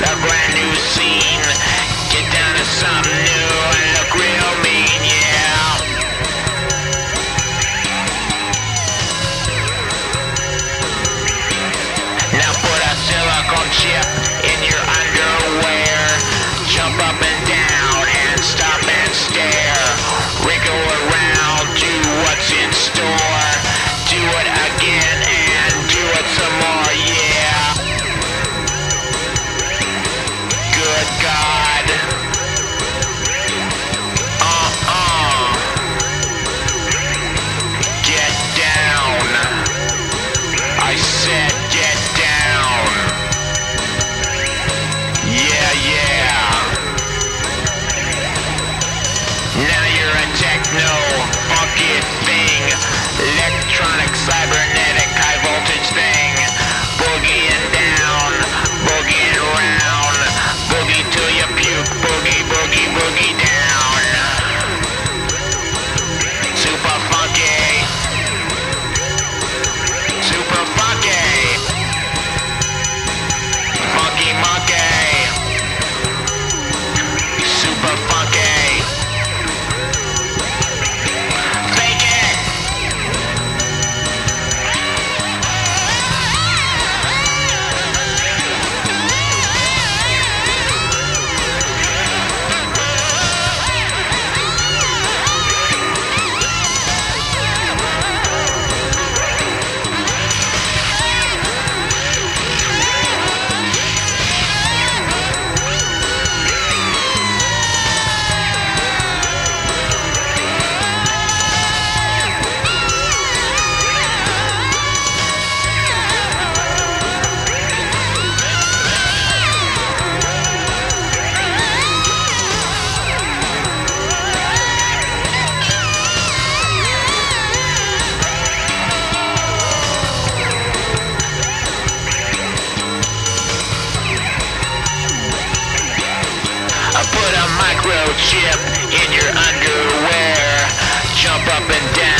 That Techno. Put in your underwear. Jump up and down